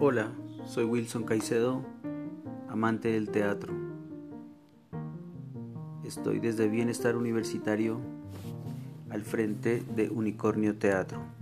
Hola, soy Wilson Caicedo, amante del teatro. Estoy desde Bienestar Universitario al frente de Unicornio Teatro.